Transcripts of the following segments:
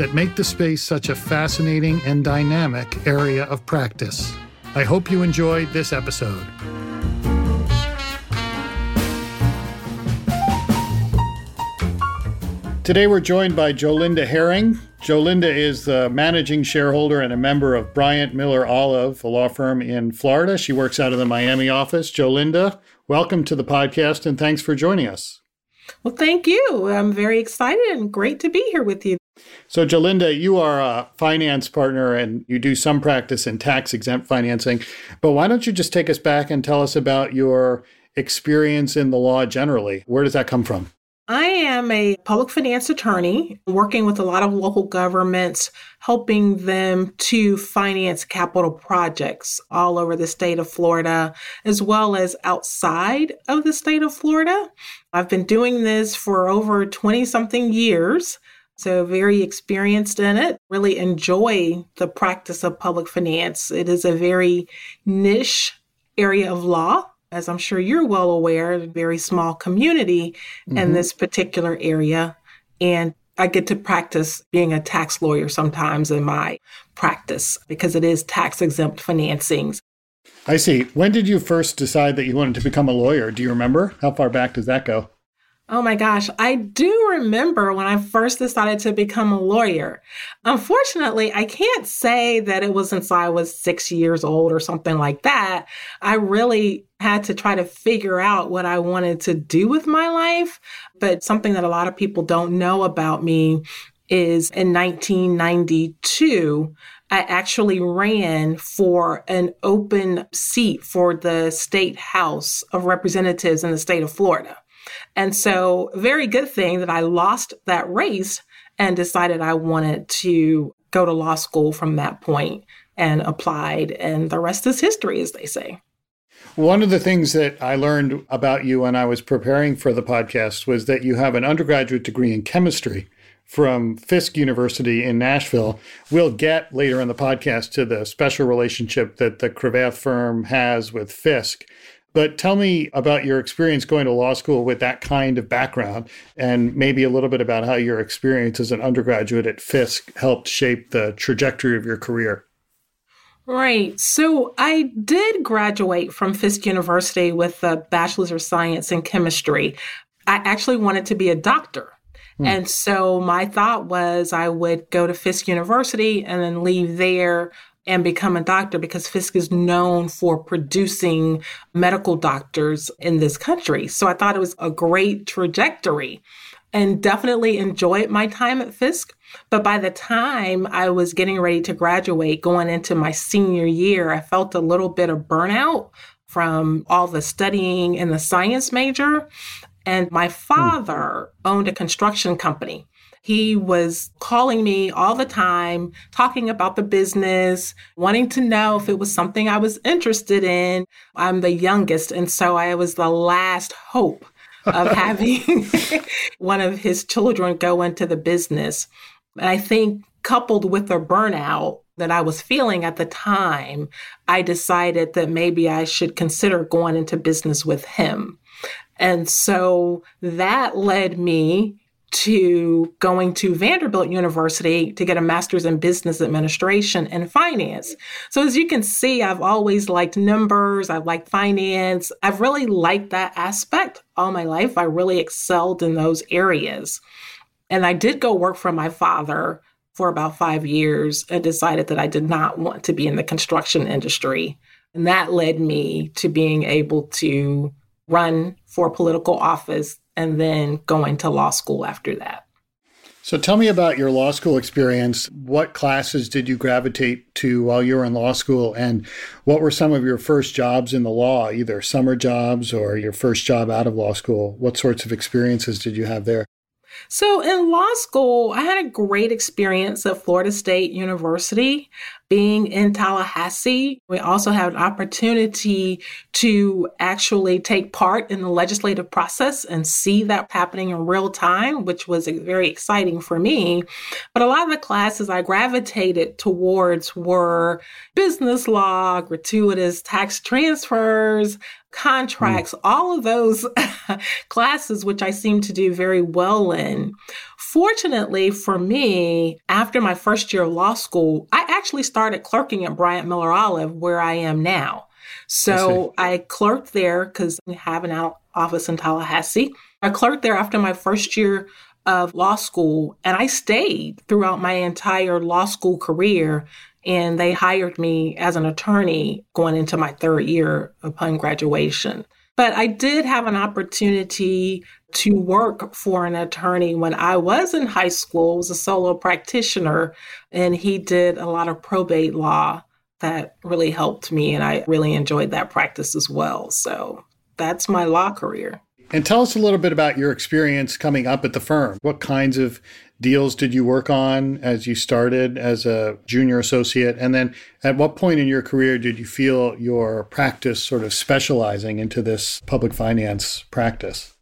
that make the space such a fascinating and dynamic area of practice. I hope you enjoyed this episode. Today we're joined by Jolinda Herring. Jolinda is the managing shareholder and a member of Bryant Miller Olive, a law firm in Florida. She works out of the Miami office. Jolinda, welcome to the podcast and thanks for joining us. Well, thank you. I'm very excited and great to be here with you. So, Jolinda, you are a finance partner and you do some practice in tax exempt financing. But why don't you just take us back and tell us about your experience in the law generally? Where does that come from? I am a public finance attorney working with a lot of local governments, helping them to finance capital projects all over the state of Florida, as well as outside of the state of Florida. I've been doing this for over 20 something years. So, very experienced in it. Really enjoy the practice of public finance. It is a very niche area of law as I'm sure you're well aware, a very small community mm-hmm. in this particular area. And I get to practice being a tax lawyer sometimes in my practice because it is tax exempt financings. I see. When did you first decide that you wanted to become a lawyer? Do you remember? How far back does that go? Oh my gosh, I do remember when I first decided to become a lawyer. Unfortunately, I can't say that it was since I was six years old or something like that. I really had to try to figure out what I wanted to do with my life. But something that a lot of people don't know about me is in 1992, I actually ran for an open seat for the state house of representatives in the state of Florida. And so, very good thing that I lost that race and decided I wanted to go to law school from that point and applied. And the rest is history, as they say. One of the things that I learned about you when I was preparing for the podcast was that you have an undergraduate degree in chemistry from Fisk University in Nashville. We'll get later in the podcast to the special relationship that the Cravath firm has with Fisk. But tell me about your experience going to law school with that kind of background, and maybe a little bit about how your experience as an undergraduate at Fisk helped shape the trajectory of your career. Right. So I did graduate from Fisk University with a Bachelor's of Science in Chemistry. I actually wanted to be a doctor. Hmm. And so my thought was I would go to Fisk University and then leave there and become a doctor because Fisk is known for producing medical doctors in this country. So I thought it was a great trajectory and definitely enjoyed my time at Fisk. But by the time I was getting ready to graduate, going into my senior year, I felt a little bit of burnout from all the studying in the science major. And my hmm. father owned a construction company. He was calling me all the time, talking about the business, wanting to know if it was something I was interested in. I'm the youngest, and so I was the last hope of having one of his children go into the business. And I think coupled with the burnout that I was feeling at the time, I decided that maybe I should consider going into business with him. And so that led me to going to Vanderbilt University to get a master's in business administration and finance. So, as you can see, I've always liked numbers, I've liked finance. I've really liked that aspect all my life. I really excelled in those areas. And I did go work for my father for about five years and decided that I did not want to be in the construction industry. And that led me to being able to run for political office and then going to law school after that. So tell me about your law school experience. What classes did you gravitate to while you were in law school? And what were some of your first jobs in the law, either summer jobs or your first job out of law school? What sorts of experiences did you have there? So, in law school, I had a great experience at Florida State University. being in Tallahassee, we also had an opportunity to actually take part in the legislative process and see that happening in real time, which was very exciting for me. But a lot of the classes I gravitated towards were business law, gratuitous tax transfers, contracts, mm. all of those classes, which I seem to do very well in. Fortunately for me, after my first year of law school, I actually started clerking at Bryant Miller Olive, where I am now. So I, I clerked there because we have an office in Tallahassee. I clerked there after my first year of law school, and I stayed throughout my entire law school career and they hired me as an attorney going into my third year upon graduation. But I did have an opportunity to work for an attorney when I was in high school, I was a solo practitioner, and he did a lot of probate law that really helped me. And I really enjoyed that practice as well. So that's my law career. And tell us a little bit about your experience coming up at the firm. What kinds of deals did you work on as you started as a junior associate? And then at what point in your career did you feel your practice sort of specializing into this public finance practice?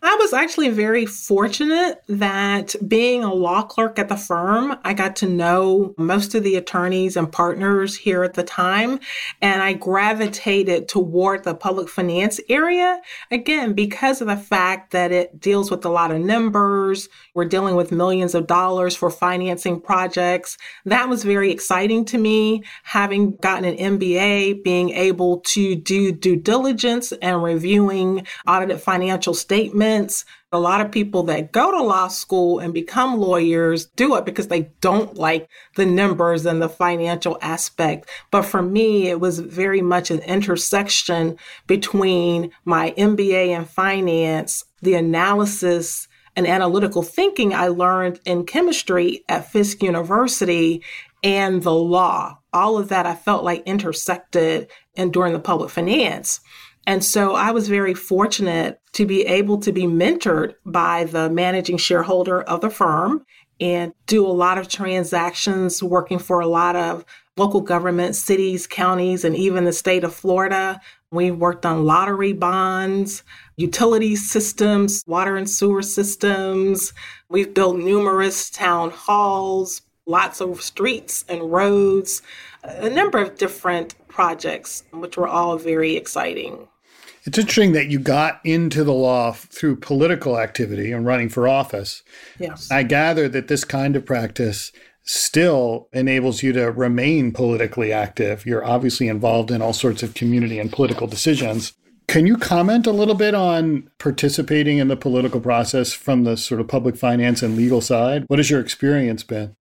I was actually very fortunate that being a law clerk at the firm, I got to know most of the attorneys and partners here at the time, and I gravitated toward the public finance area again because of the fact that it deals with a lot of numbers. We're dealing with millions of dollars for financing projects. That was very exciting to me. Having gotten an MBA, being able to do due diligence and reviewing audited financial statements a lot of people that go to law school and become lawyers do it because they don't like the numbers and the financial aspect. But for me, it was very much an intersection between my MBA in finance, the analysis and analytical thinking I learned in chemistry at Fisk University and the law. All of that I felt like intersected and during the public finance. And so I was very fortunate to be able to be mentored by the managing shareholder of the firm and do a lot of transactions working for a lot of local governments, cities, counties, and even the state of Florida. We worked on lottery bonds, utility systems, water and sewer systems. We've built numerous town halls, lots of streets and roads, a number of different projects, which were all very exciting. It's interesting that you got into the law through political activity and running for office. Yes. I gather that this kind of practice still enables you to remain politically active. You're obviously involved in all sorts of community and political decisions. Can you comment a little bit on participating in the political process from the sort of public finance and legal side? What has your experience been?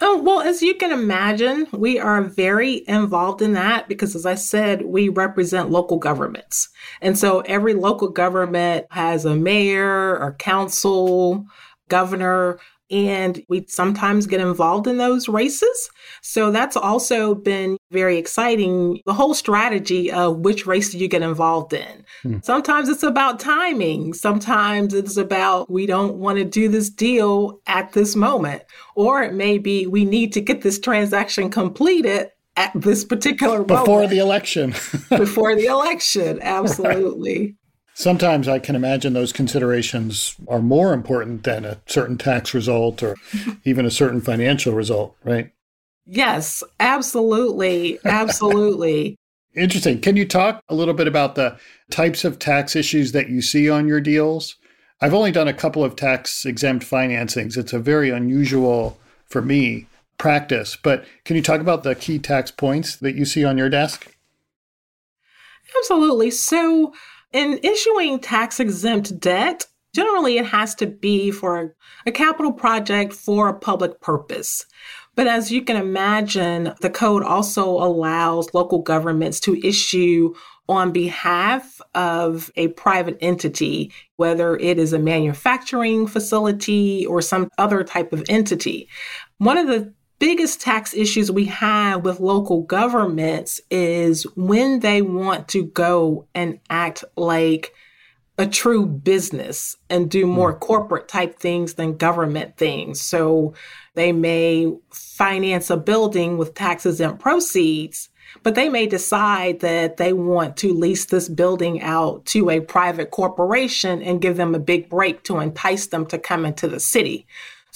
Oh, well, as you can imagine, we are very involved in that because, as I said, we represent local governments. And so every local government has a mayor or council, governor, and we sometimes get involved in those races. So that's also been very exciting. The whole strategy of which race do you get involved in. Hmm. Sometimes it's about timing. Sometimes it's about we don't want to do this deal at this moment. Or it may be we need to get this transaction completed at this particular moment. before the election. before the election, absolutely. Sometimes I can imagine those considerations are more important than a certain tax result or even a certain financial result, right? Yes, absolutely. Absolutely. Interesting. Can you talk a little bit about the types of tax issues that you see on your deals? I've only done a couple of tax exempt financings. It's a very unusual, for me, practice. But can you talk about the key tax points that you see on your desk? Absolutely. So, in issuing tax exempt debt, generally it has to be for a capital project for a public purpose. But as you can imagine, the code also allows local governments to issue on behalf of a private entity, whether it is a manufacturing facility or some other type of entity. One of the biggest tax issues we have with local governments is when they want to go and act like a true business and do more mm. corporate type things than government things. So they may finance a building with taxes and proceeds, but they may decide that they want to lease this building out to a private corporation and give them a big break to entice them to come into the city.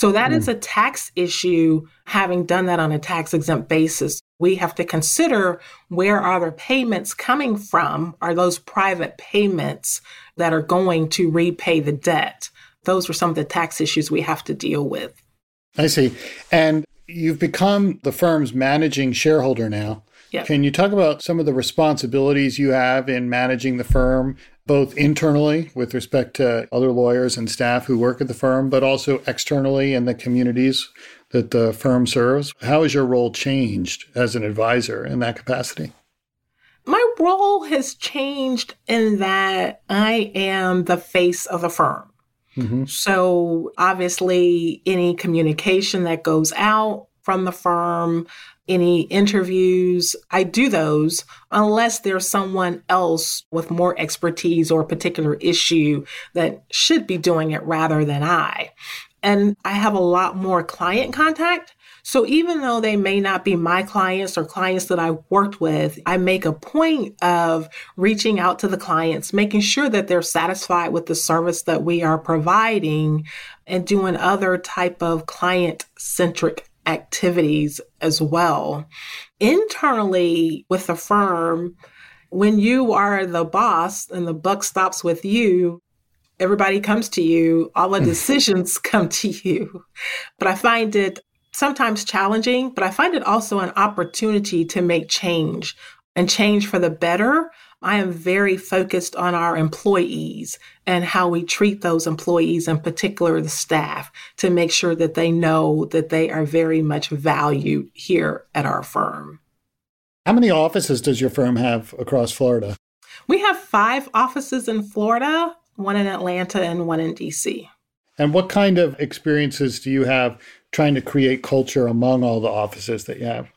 So that mm. is a tax issue having done that on a tax exempt basis. We have to consider where are the payments coming from? Are those private payments that are going to repay the debt? Those are some of the tax issues we have to deal with. I see. And you've become the firm's managing shareholder now. Yep. Can you talk about some of the responsibilities you have in managing the firm, both internally with respect to other lawyers and staff who work at the firm, but also externally in the communities that the firm serves? How has your role changed as an advisor in that capacity? My role has changed in that I am the face of the firm. Mm-hmm. So, obviously, any communication that goes out from the firm, any interviews, I do those unless there's someone else with more expertise or a particular issue that should be doing it rather than I. And I have a lot more client contact. So even though they may not be my clients or clients that I worked with, I make a point of reaching out to the clients, making sure that they're satisfied with the service that we are providing and doing other type of client centric activities as well. Internally with the firm, when you are the boss and the buck stops with you, everybody comes to you, all the hmm. decisions come to you. But I find it sometimes challenging, but I find it also an opportunity to make change and change for the better. I am very focused on our employees and how we treat those employees, in particular the staff, to make sure that they know that they are very much valued here at our firm. How many offices does your firm have across Florida? We have five offices in Florida, one in Atlanta, and one in DC. And what kind of experiences do you have trying to create culture among all the offices that you have?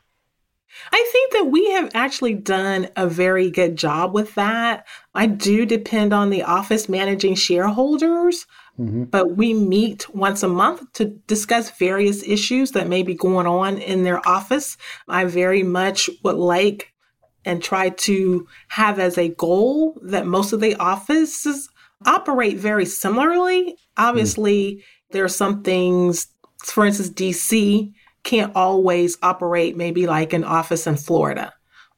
I think that we have actually done a very good job with that. I do depend on the office managing shareholders, mm-hmm. but we meet once a month to discuss various issues that may be going on in their office. I very much would like and try to have as a goal that most of the offices operate very similarly. Obviously, mm. there are some things, for instance, DC can't always operate maybe like an office in Florida.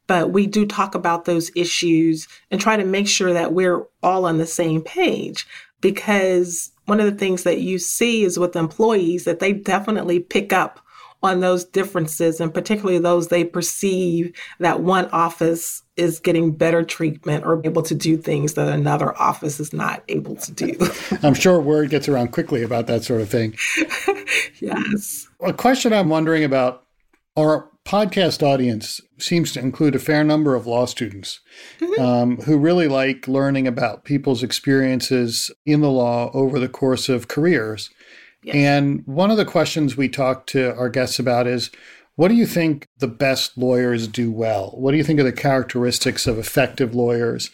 But we do talk about those issues and try to make sure that we're all on the same page because one of the things that you see is with employees that they definitely pick up on those differences and particularly those they perceive that one office is getting better treatment or able to do things that another office is not able to do. I'm sure word gets around quickly about that sort of thing. yes. A question I'm wondering about our podcast audience seems to include a fair number of law students mm-hmm. um, who really like learning about people's experiences in the law over the course of careers. And one of the questions we talk to our guests about is what do you think the best lawyers do well? What do you think are the characteristics of effective lawyers?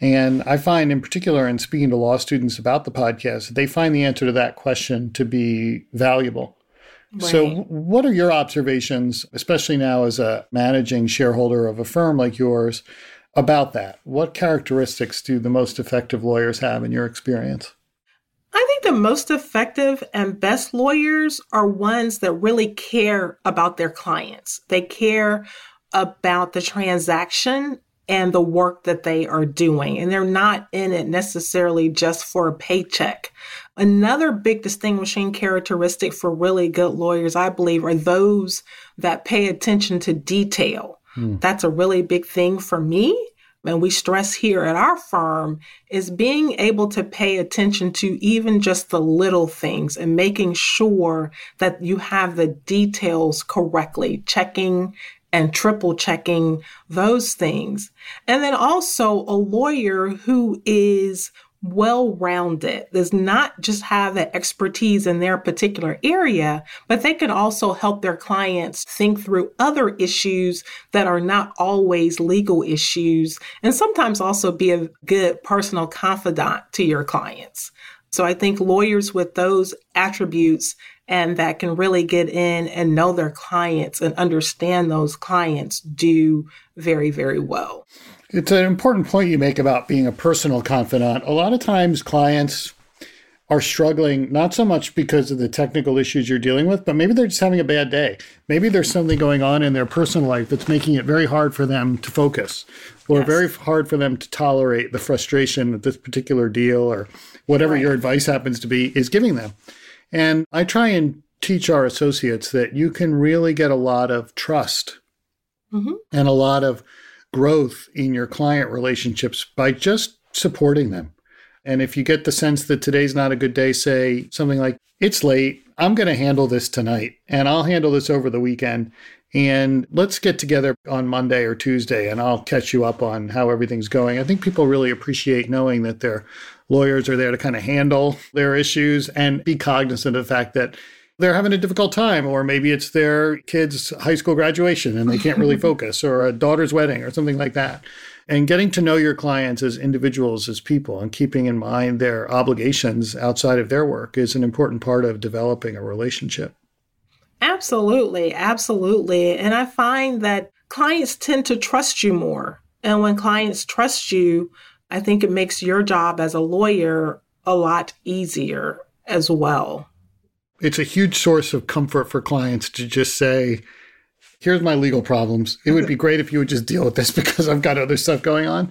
And I find, in particular, in speaking to law students about the podcast, they find the answer to that question to be valuable. Right. So, what are your observations, especially now as a managing shareholder of a firm like yours, about that? What characteristics do the most effective lawyers have in your experience? I think the most effective and best lawyers are ones that really care about their clients. They care about the transaction and the work that they are doing. And they're not in it necessarily just for a paycheck. Another big distinguishing characteristic for really good lawyers, I believe, are those that pay attention to detail. Hmm. That's a really big thing for me and we stress here at our firm is being able to pay attention to even just the little things and making sure that you have the details correctly, checking and triple checking those things. And then also a lawyer who is well rounded, does not just have the expertise in their particular area, but they can also help their clients think through other issues that are not always legal issues, and sometimes also be a good personal confidant to your clients. So I think lawyers with those attributes and that can really get in and know their clients and understand those clients do very, very well. It's an important point you make about being a personal confidant. A lot of times, clients are struggling not so much because of the technical issues you're dealing with, but maybe they're just having a bad day. Maybe there's something going on in their personal life that's making it very hard for them to focus or yes. very hard for them to tolerate the frustration that this particular deal or whatever right. your advice happens to be is giving them. And I try and teach our associates that you can really get a lot of trust mm-hmm. and a lot of growth in your client relationships by just supporting them. And if you get the sense that today's not a good day, say something like, It's late. I'm going to handle this tonight and I'll handle this over the weekend. And let's get together on Monday or Tuesday and I'll catch you up on how everything's going. I think people really appreciate knowing that their lawyers are there to kind of handle their issues and be cognizant of the fact that they're having a difficult time, or maybe it's their kid's high school graduation and they can't really focus, or a daughter's wedding, or something like that. And getting to know your clients as individuals, as people, and keeping in mind their obligations outside of their work is an important part of developing a relationship. Absolutely. Absolutely. And I find that clients tend to trust you more. And when clients trust you, I think it makes your job as a lawyer a lot easier as well it's a huge source of comfort for clients to just say, here's my legal problems. It would be great if you would just deal with this because I've got other stuff going on.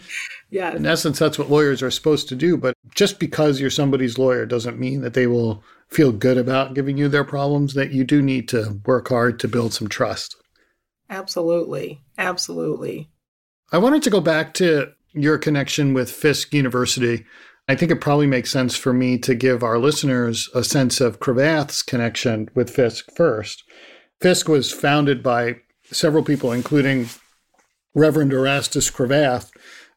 Yeah. In essence, that's what lawyers are supposed to do. But just because you're somebody's lawyer doesn't mean that they will feel good about giving you their problems, that you do need to work hard to build some trust. Absolutely. Absolutely. I wanted to go back to your connection with Fisk University. I think it probably makes sense for me to give our listeners a sense of Cravath's connection with Fisk first. Fisk was founded by several people, including Reverend Erastus Cravath,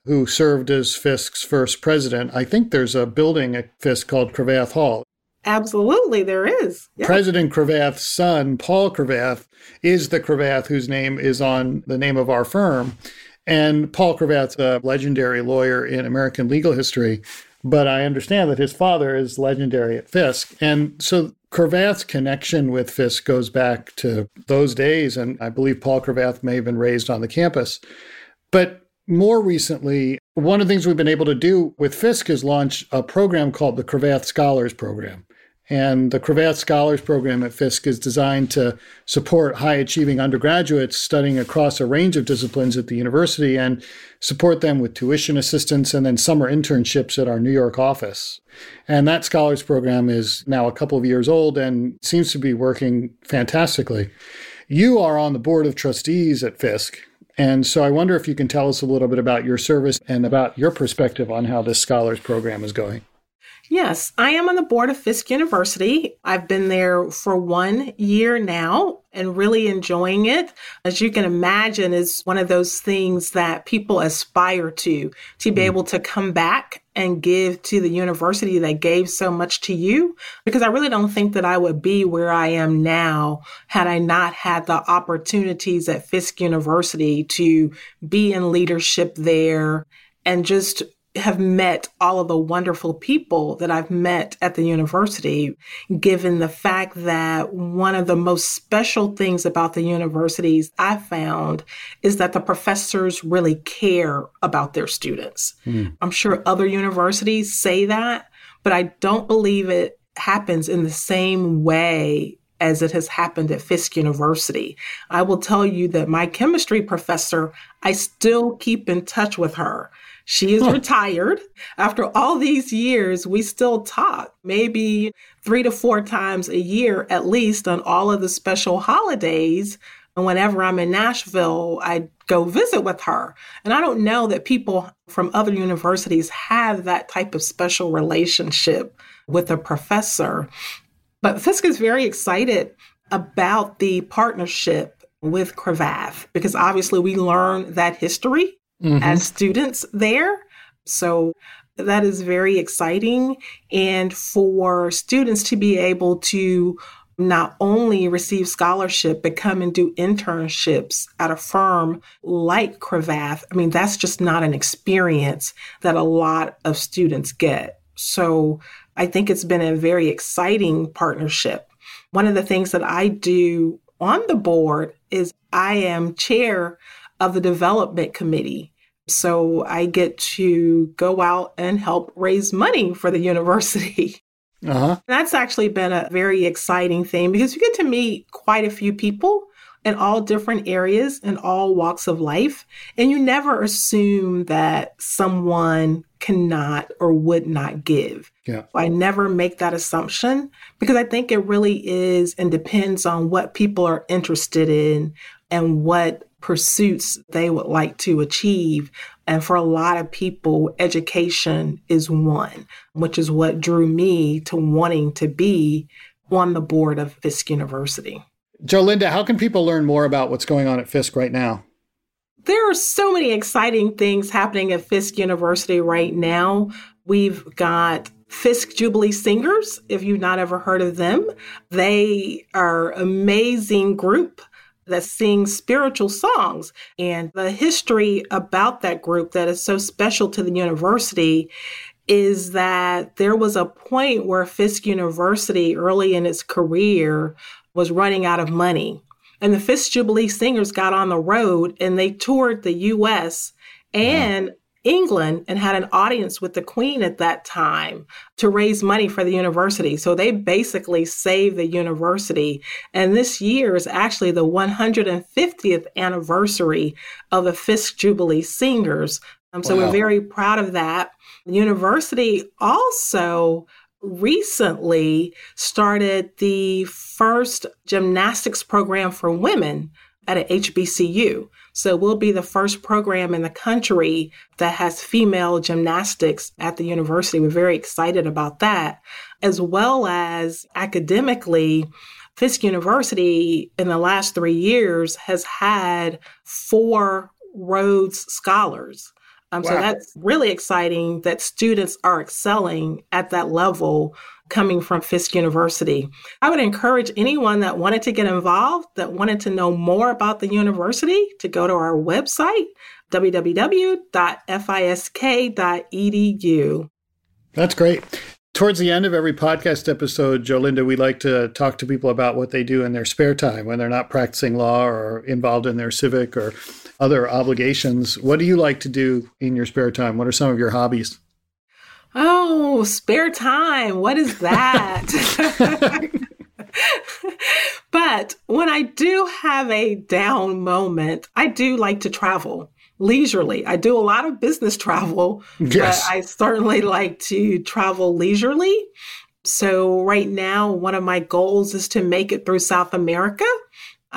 who served as Fisk's first president. I think there's a building at Fisk called Cravath Hall. Absolutely, there is. Yeah. President Cravath's son, Paul Cravath, is the Cravath whose name is on the name of our firm. And Paul Cravath's a legendary lawyer in American legal history but I understand that his father is legendary at Fisk. And so Cravath's connection with Fisk goes back to those days. And I believe Paul Cravath may have been raised on the campus. But more recently, one of the things we've been able to do with Fisk is launch a program called the Cravath Scholars Program. And the Cravath Scholars Program at Fisk is designed to support high achieving undergraduates studying across a range of disciplines at the university and support them with tuition assistance and then summer internships at our New York office. And that Scholars Program is now a couple of years old and seems to be working fantastically. You are on the board of trustees at Fisk. And so I wonder if you can tell us a little bit about your service and about your perspective on how this Scholars Program is going. Yes, I am on the board of Fisk University. I've been there for one year now and really enjoying it. As you can imagine, is one of those things that people aspire to, to be mm. able to come back and give to the university that gave so much to you. Because I really don't think that I would be where I am now had I not had the opportunities at Fisk University to be in leadership there and just have met all of the wonderful people that I've met at the university, given the fact that one of the most special things about the universities I found is that the professors really care about their students. Mm. I'm sure other universities say that, but I don't believe it happens in the same way as it has happened at Fisk University. I will tell you that my chemistry professor, I still keep in touch with her. She is retired. After all these years, we still talk, maybe three to four times a year at least on all of the special holidays. And whenever I'm in Nashville, I go visit with her. And I don't know that people from other universities have that type of special relationship with a professor. But Fisk is very excited about the partnership with Cravath because obviously we learn that history mm-hmm. as students there. So that is very exciting. And for students to be able to not only receive scholarship, but come and do internships at a firm like Cravath. I mean, that's just not an experience that a lot of students get. So I think it's been a very exciting partnership. One of the things that I do on the board is I am chair of the development committee. So I get to go out and help raise money for the university. Uh-huh. That's actually been a very exciting thing because you get to meet quite a few people in all different areas and all walks of life. And you never assume that someone cannot or would not give. Yeah. I never make that assumption because I think it really is and depends on what people are interested in and what pursuits they would like to achieve. And for a lot of people, education is one, which is what drew me to wanting to be on the board of Fisk University. Jolinda, how can people learn more about what's going on at Fisk right now? There are so many exciting things happening at Fisk University right now. We've got Fisk Jubilee Singers, if you've not ever heard of them. They are amazing group that sing spiritual songs. And the history about that group that is so special to the university is that there was a point where Fisk University, early in its career, was running out of money. And the Fisk Jubilee Singers got on the road and they toured the US and wow. England and had an audience with the Queen at that time to raise money for the university. So they basically saved the university. And this year is actually the 150th anniversary of the Fisk Jubilee Singers. Um, so wow. we're very proud of that. The university also recently started the first gymnastics program for women at a HBCU. So we'll be the first program in the country that has female gymnastics at the university. We're very excited about that, as well as academically. Fisk University in the last three years has had four Rhodes Scholars. Um, wow. So that's really exciting that students are excelling at that level coming from Fisk University. I would encourage anyone that wanted to get involved, that wanted to know more about the university, to go to our website, www.fisk.edu. That's great. Towards the end of every podcast episode, Jolinda, we like to talk to people about what they do in their spare time when they're not practicing law or involved in their civic or other obligations. What do you like to do in your spare time? What are some of your hobbies? Oh, spare time. What is that? but when I do have a down moment, I do like to travel leisurely. I do a lot of business travel, yes. but I certainly like to travel leisurely. So, right now, one of my goals is to make it through South America.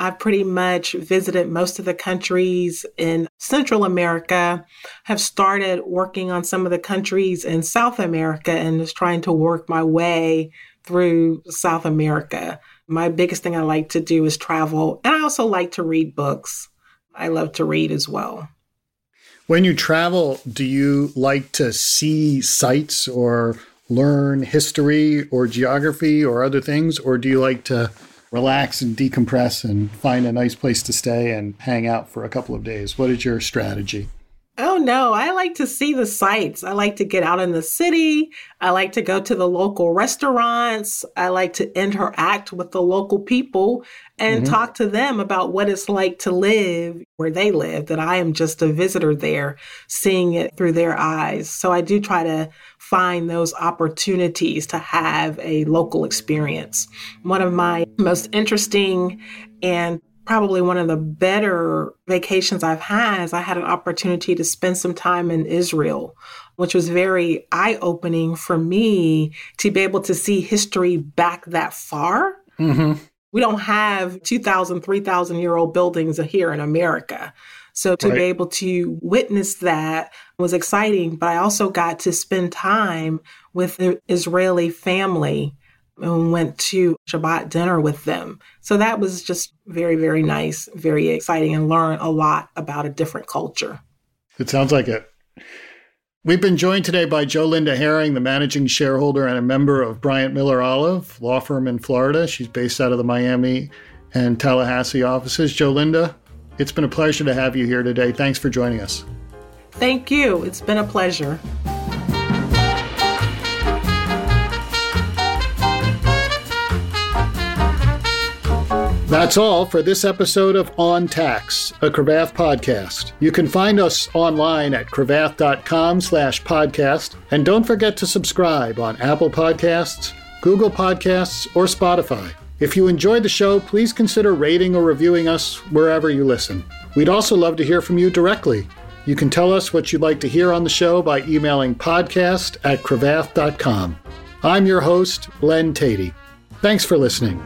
I've pretty much visited most of the countries in Central America, have started working on some of the countries in South America, and is trying to work my way through South America. My biggest thing I like to do is travel, and I also like to read books. I love to read as well. When you travel, do you like to see sites or learn history or geography or other things, or do you like to relax and decompress and find a nice place to stay and hang out for a couple of days? What is your strategy? Oh no, I like to see the sights. I like to get out in the city. I like to go to the local restaurants. I like to interact with the local people and mm-hmm. talk to them about what it's like to live where they live, that I am just a visitor there, seeing it through their eyes. So I do try to find those opportunities to have a local experience. One of my most interesting and probably one of the better vacations I've had is I had an opportunity to spend some time in Israel, which was very eye opening for me to be able to see history back that far. Mm-hmm. We don't have 2,000, 3,000 year old buildings here in America. So to right. be able to witness that was exciting, but I also got to spend time with the Israeli family and went to Shabbat dinner with them. So that was just very, very nice, very exciting, and learn a lot about a different culture. It sounds like it. We've been joined today by Jolinda Herring, the managing shareholder and a member of Bryant Miller Olive, law firm in Florida. She's based out of the Miami and Tallahassee offices. Jolinda, it's been a pleasure to have you here today. Thanks for joining us. Thank you. It's been a pleasure. That's all for this episode of On Tax, a Cravath podcast. You can find us online at cravath.com slash podcast, and don't forget to subscribe on Apple Podcasts, Google Podcasts, or Spotify. If you enjoyed the show, please consider rating or reviewing us wherever you listen. We'd also love to hear from you directly. You can tell us what you'd like to hear on the show by emailing podcast at cravath.com. I'm your host, Len Teti. Thanks for listening.